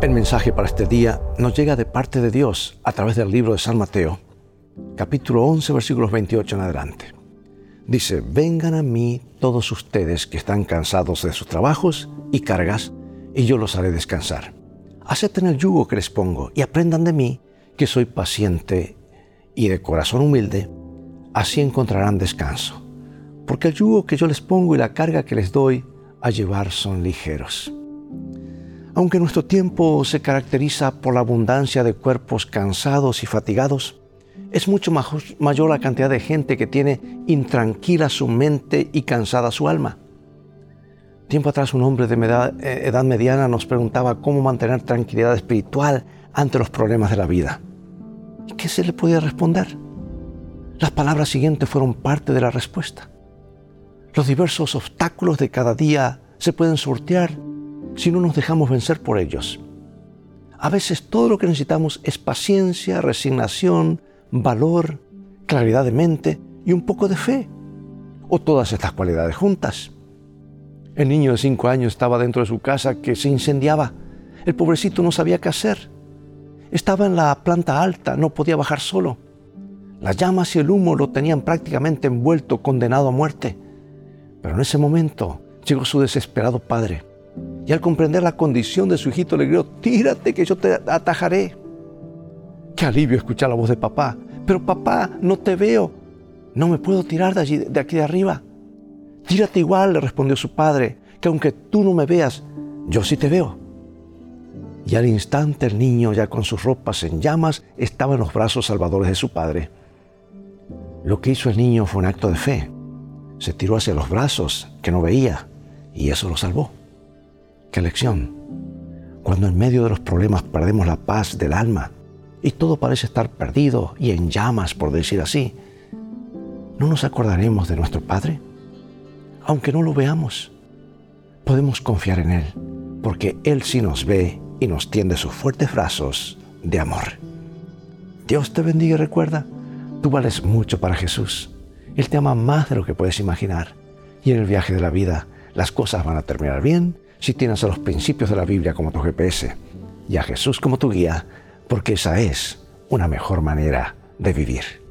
El mensaje para este día nos llega de parte de Dios a través del libro de San Mateo, capítulo 11, versículos 28 en adelante. Dice, vengan a mí todos ustedes que están cansados de sus trabajos y cargas, y yo los haré descansar. Acepten el yugo que les pongo y aprendan de mí, que soy paciente y de corazón humilde, así encontrarán descanso. Porque el yugo que yo les pongo y la carga que les doy a llevar son ligeros. Aunque nuestro tiempo se caracteriza por la abundancia de cuerpos cansados y fatigados, es mucho mayor la cantidad de gente que tiene intranquila su mente y cansada su alma. Tiempo atrás un hombre de edad, eh, edad mediana nos preguntaba cómo mantener tranquilidad espiritual ante los problemas de la vida. ¿Y qué se le podía responder? Las palabras siguientes fueron parte de la respuesta. Los diversos obstáculos de cada día se pueden sortear si no nos dejamos vencer por ellos. A veces todo lo que necesitamos es paciencia, resignación, valor, claridad de mente y un poco de fe. O todas estas cualidades juntas. El niño de cinco años estaba dentro de su casa que se incendiaba. El pobrecito no sabía qué hacer. Estaba en la planta alta, no podía bajar solo. Las llamas y el humo lo tenían prácticamente envuelto, condenado a muerte. Pero en ese momento llegó su desesperado padre y al comprender la condición de su hijito le gritó, tírate que yo te atajaré. Qué alivio escuchar la voz de papá. Pero papá, no te veo. No me puedo tirar de, allí, de aquí de arriba. Tírate igual, le respondió su padre, que aunque tú no me veas, yo sí te veo. Y al instante el niño, ya con sus ropas en llamas, estaba en los brazos salvadores de su padre. Lo que hizo el niño fue un acto de fe. Se tiró hacia los brazos que no veía y eso lo salvó. Qué lección. Cuando en medio de los problemas perdemos la paz del alma y todo parece estar perdido y en llamas, por decir así, ¿no nos acordaremos de nuestro Padre? Aunque no lo veamos, podemos confiar en Él, porque Él sí nos ve y nos tiende sus fuertes brazos de amor. Dios te bendiga y recuerda, tú vales mucho para Jesús. Él te ama más de lo que puedes imaginar. Y en el viaje de la vida, las cosas van a terminar bien si tienes a los principios de la Biblia como tu GPS y a Jesús como tu guía, porque esa es una mejor manera de vivir.